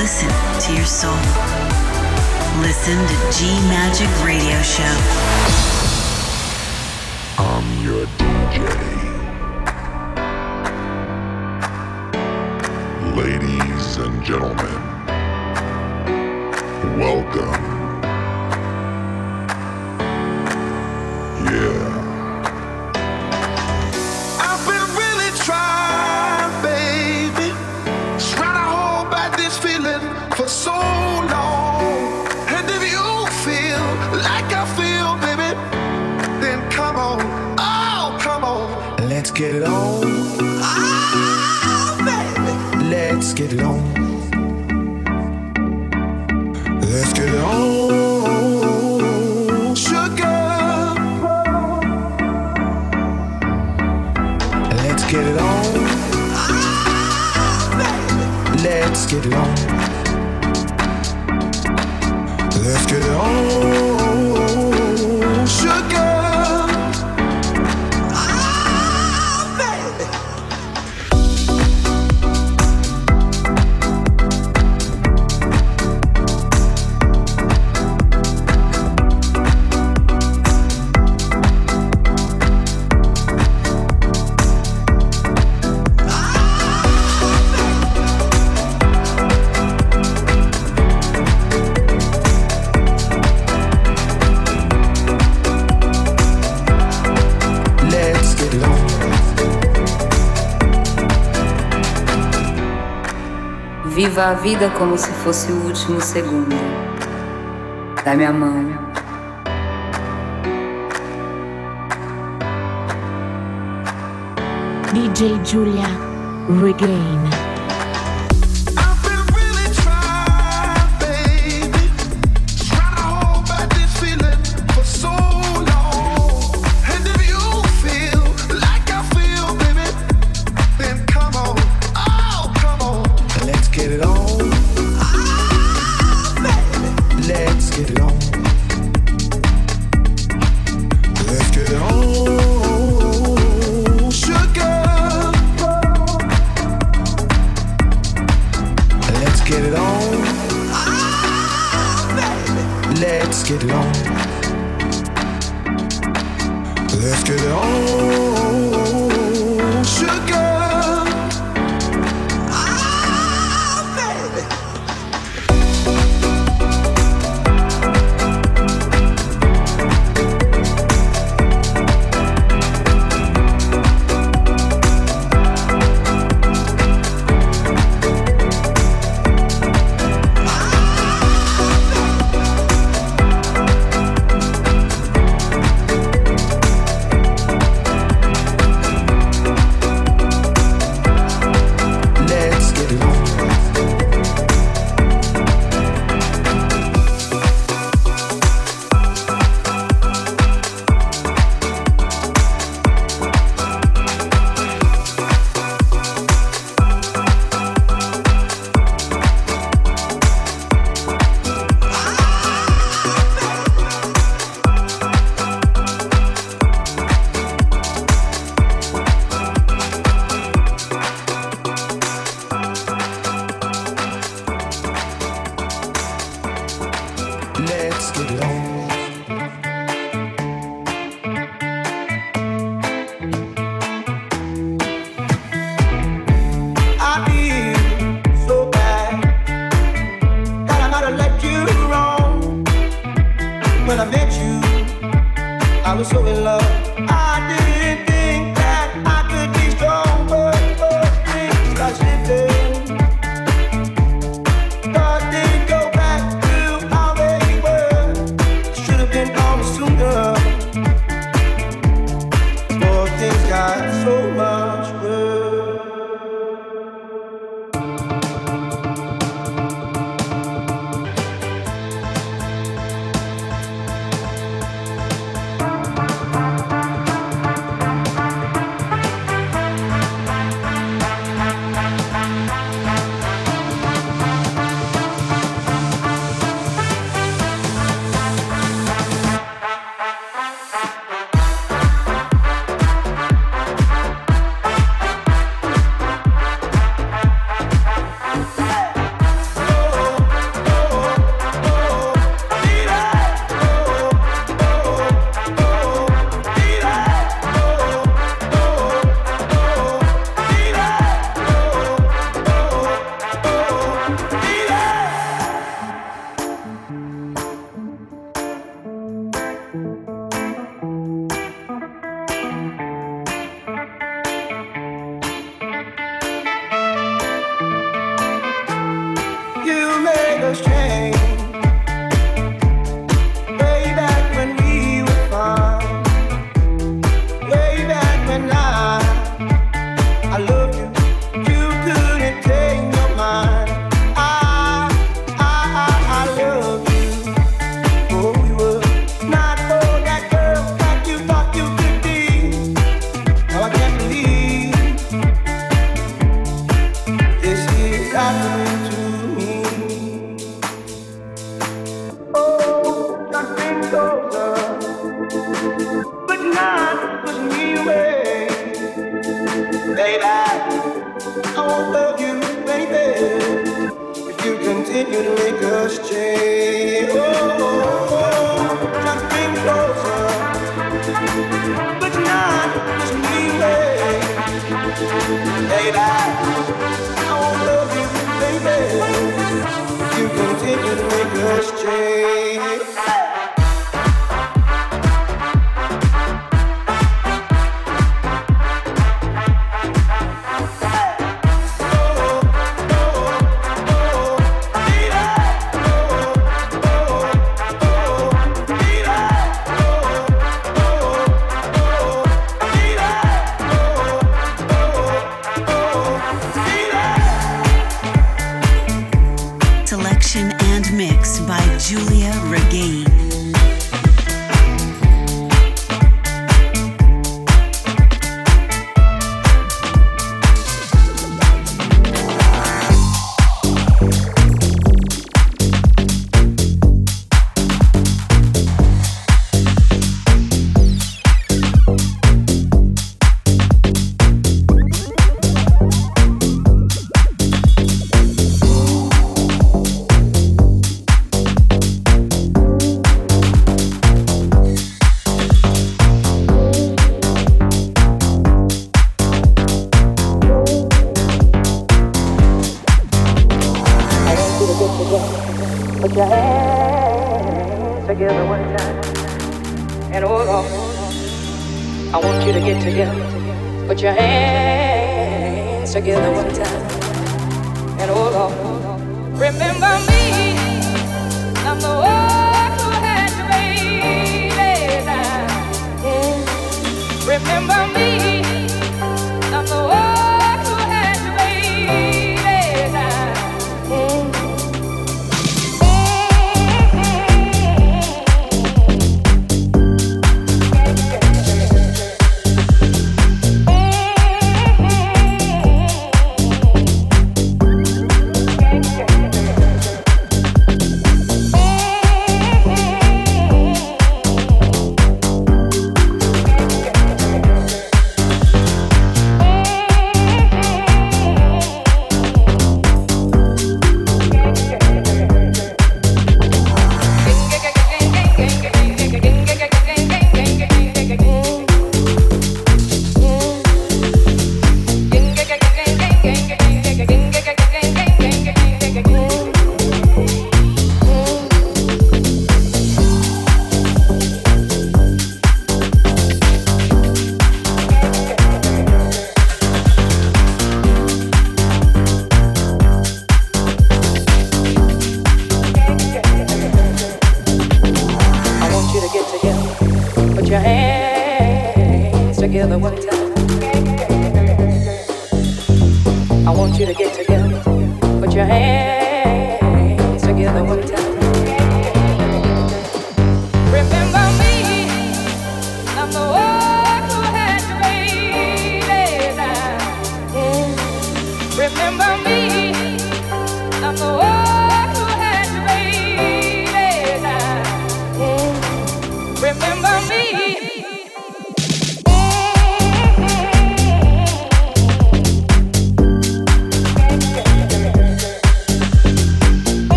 Listen to your soul. Listen to G Magic Radio Show. I'm your DJ. Ladies and gentlemen, welcome. Yeah. Get it on. Ah, baby. Let's get it on. Viva a vida como se fosse o último segundo. Dá-me a mão. DJ Giulia Regain. mix by Giulia Regain.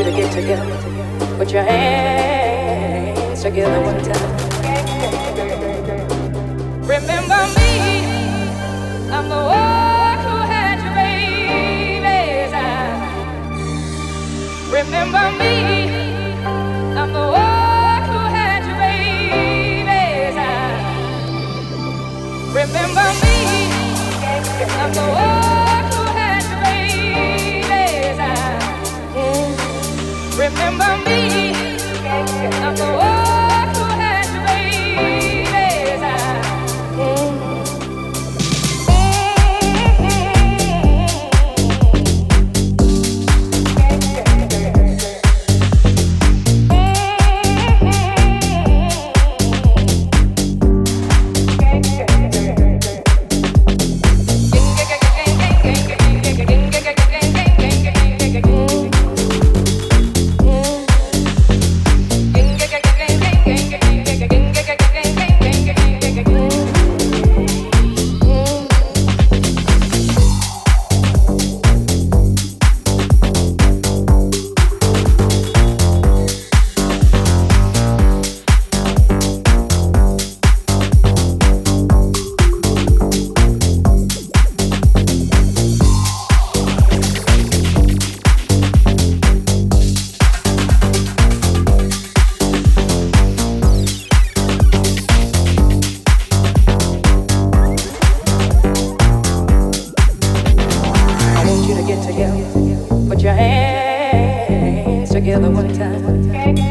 you to get together. Put your hands together one time. Remember me, I'm the one who had your baby's eyes. Remember me, I'm the one who had your baby's eyes. Remember me, I'm the one. Together one time.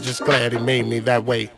Just glad he made me that way.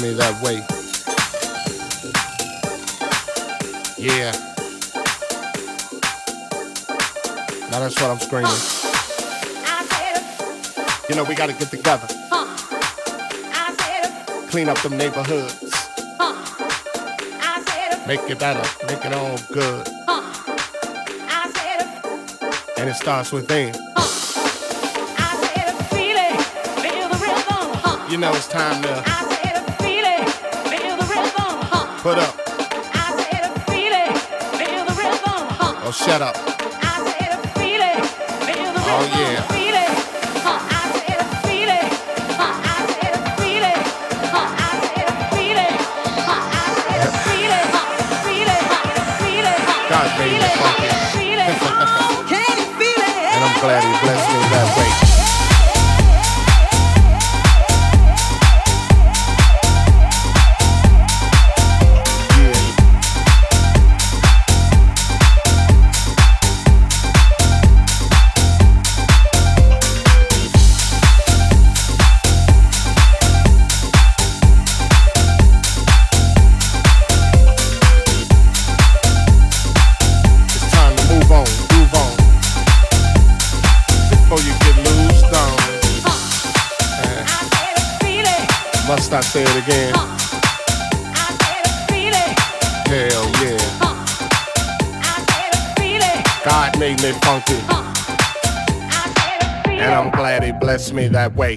Me that way. Yeah. Now that's what I'm screaming. You know, we gotta get together. Clean up them neighborhoods. Make it better, make it all good and it starts within. You know it's time to put up. Oh, shut up. Oh, yeah. God made me funky. And I'm glad he blessed again. Hell yeah. God made me funky. And I'm glad he blessed me that way.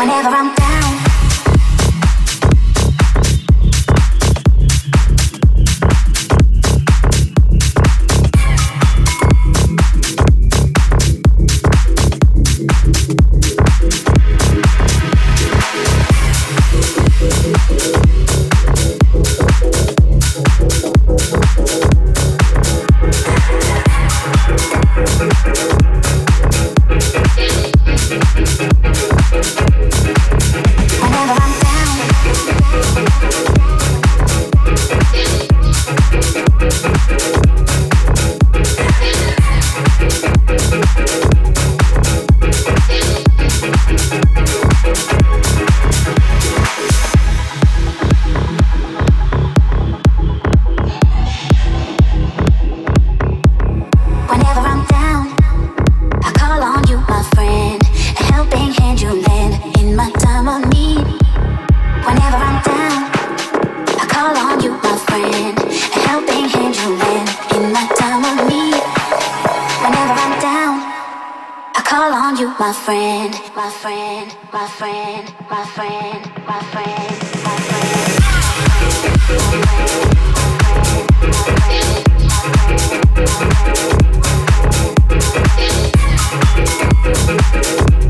whenever I'm you my friend, my friend, my friend, my friend, my friend, my friend. My friend.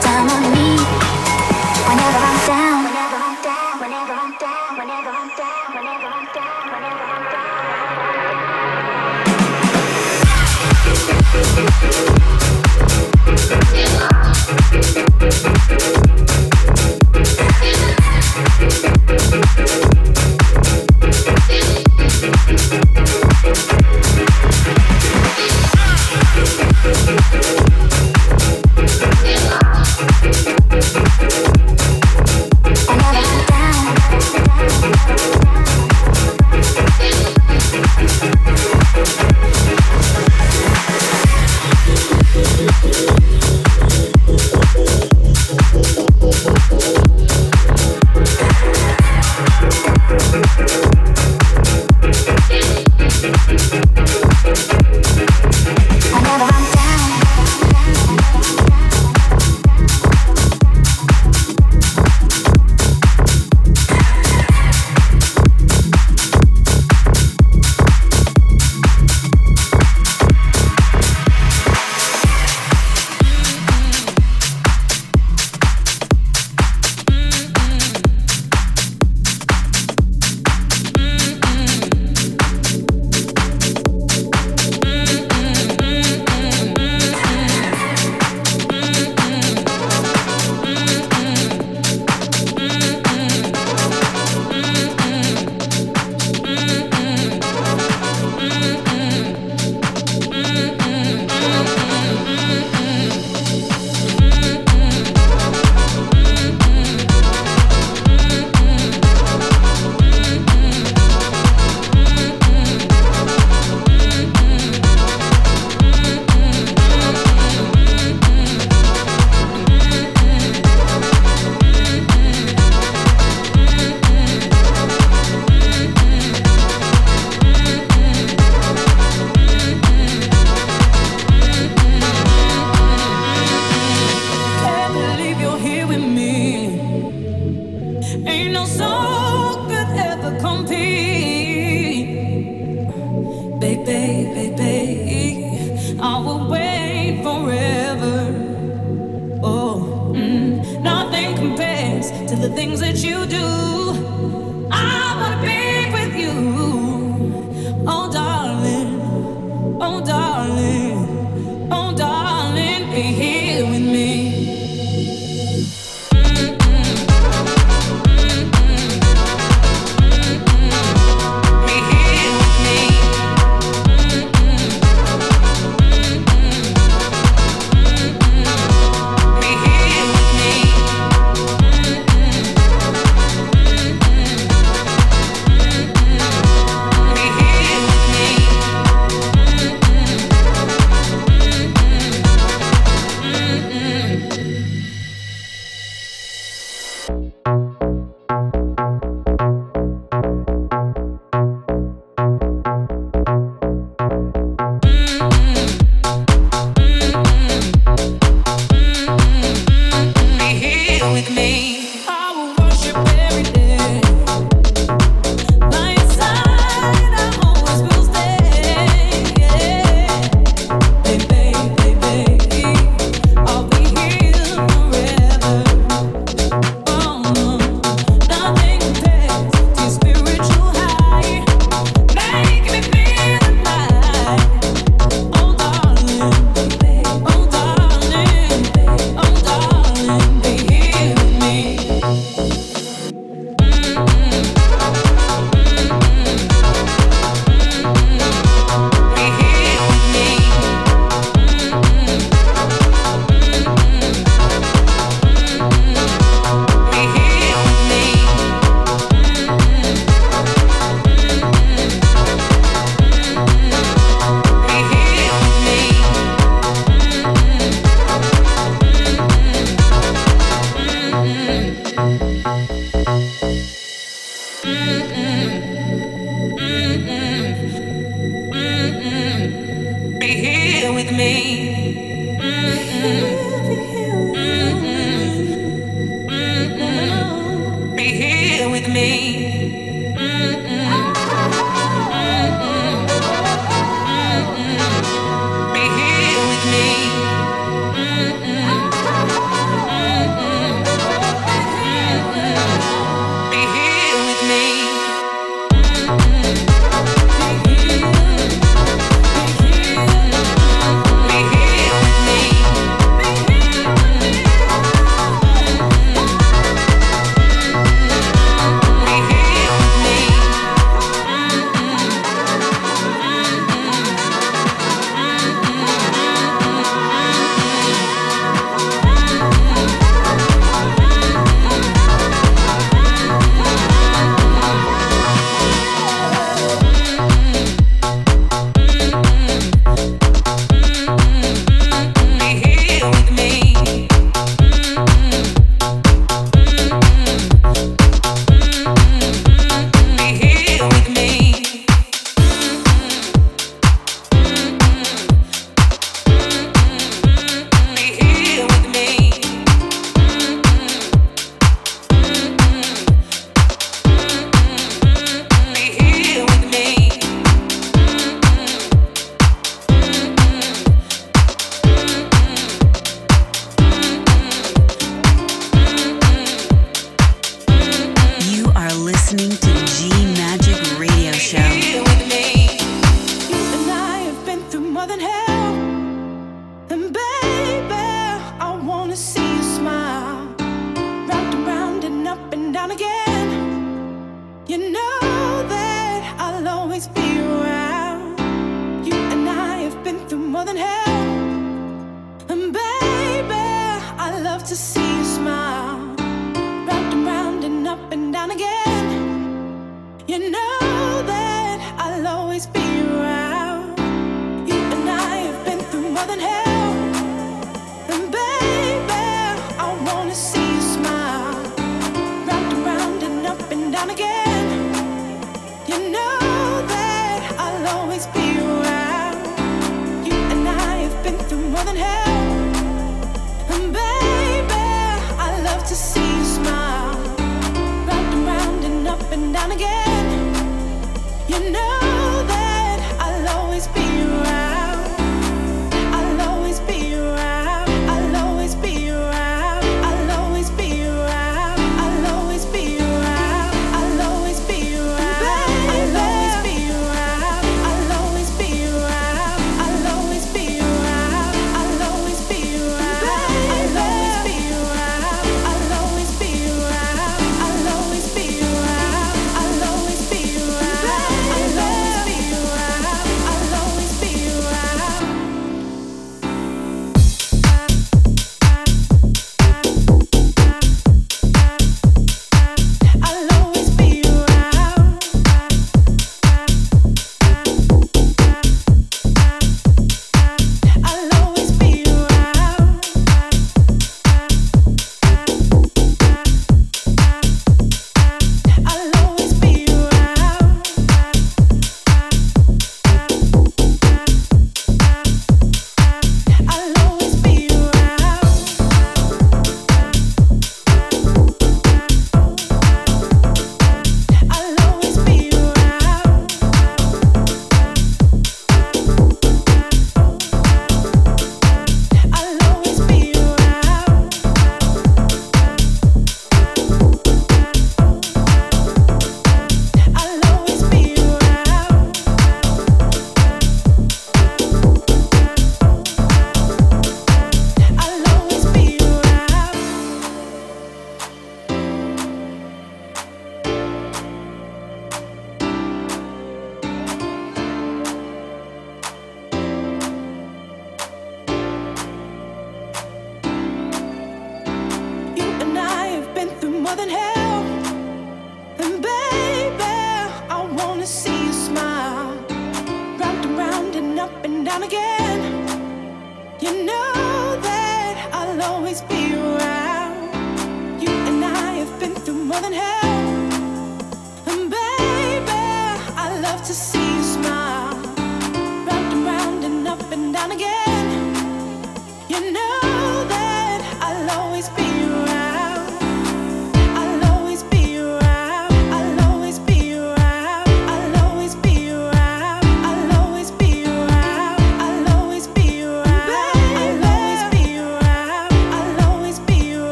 I'll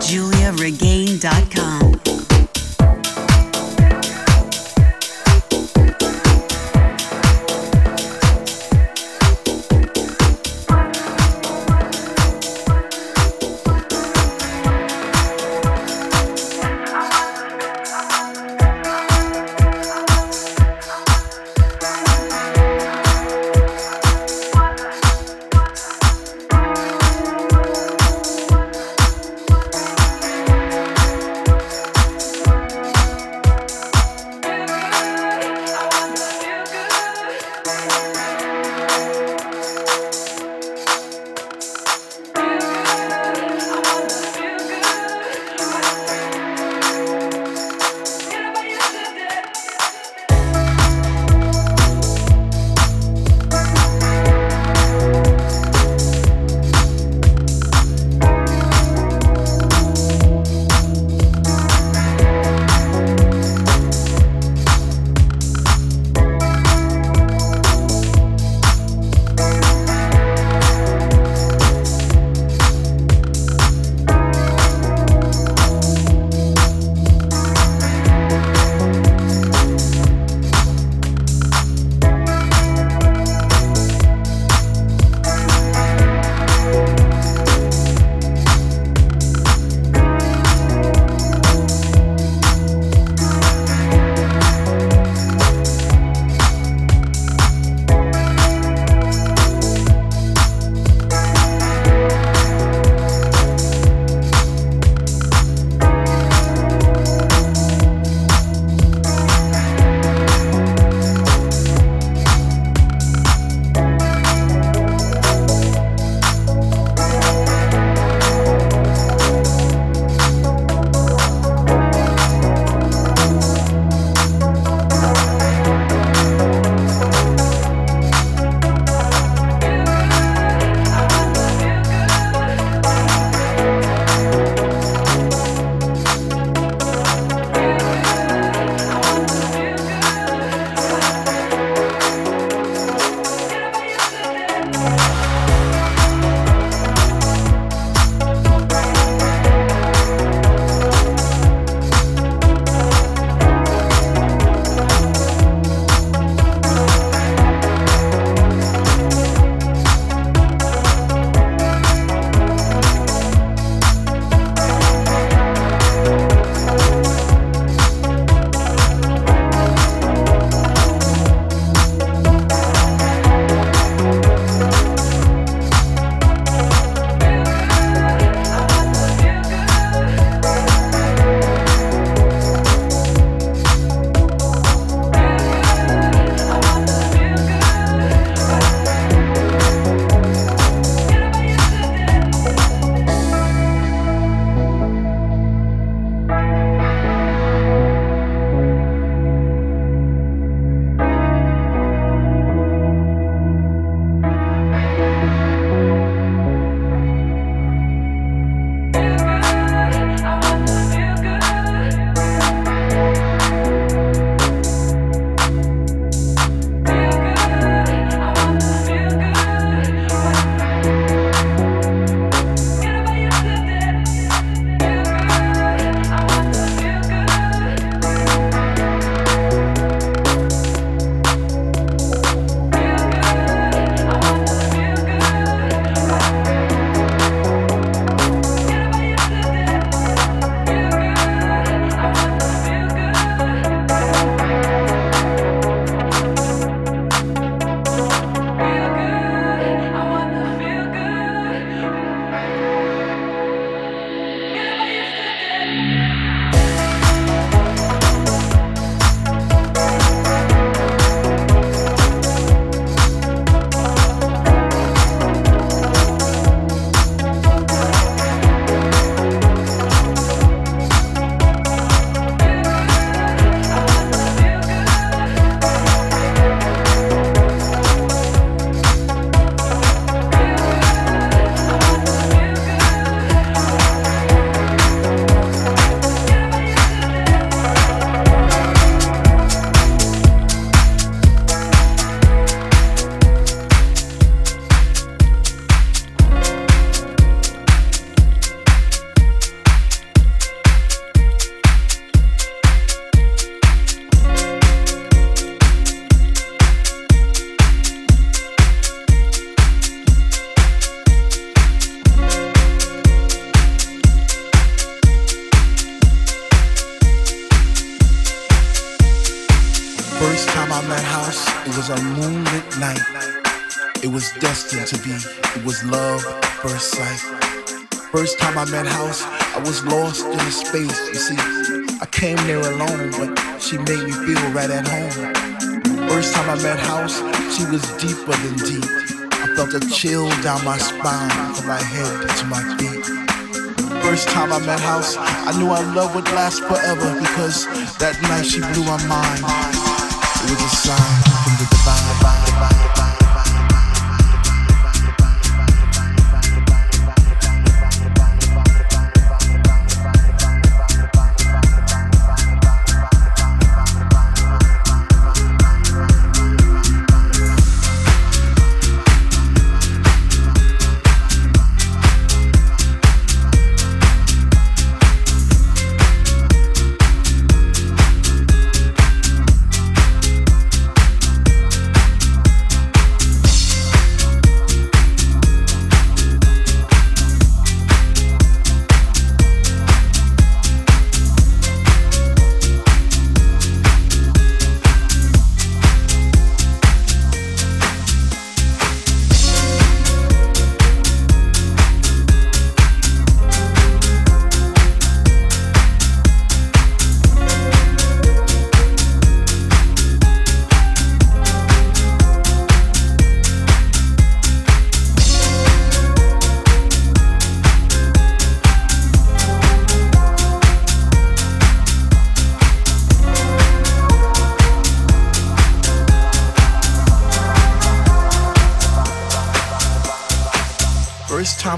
Julie. She was deeper than deep. I felt a chill down my spine from my head to my feet. First time I met House, I knew our love would last forever because that night she blew my mind. It was a sign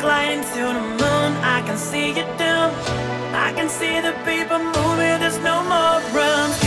gliding to the moon, I can see you down. I can see the people moving, there's no more runs.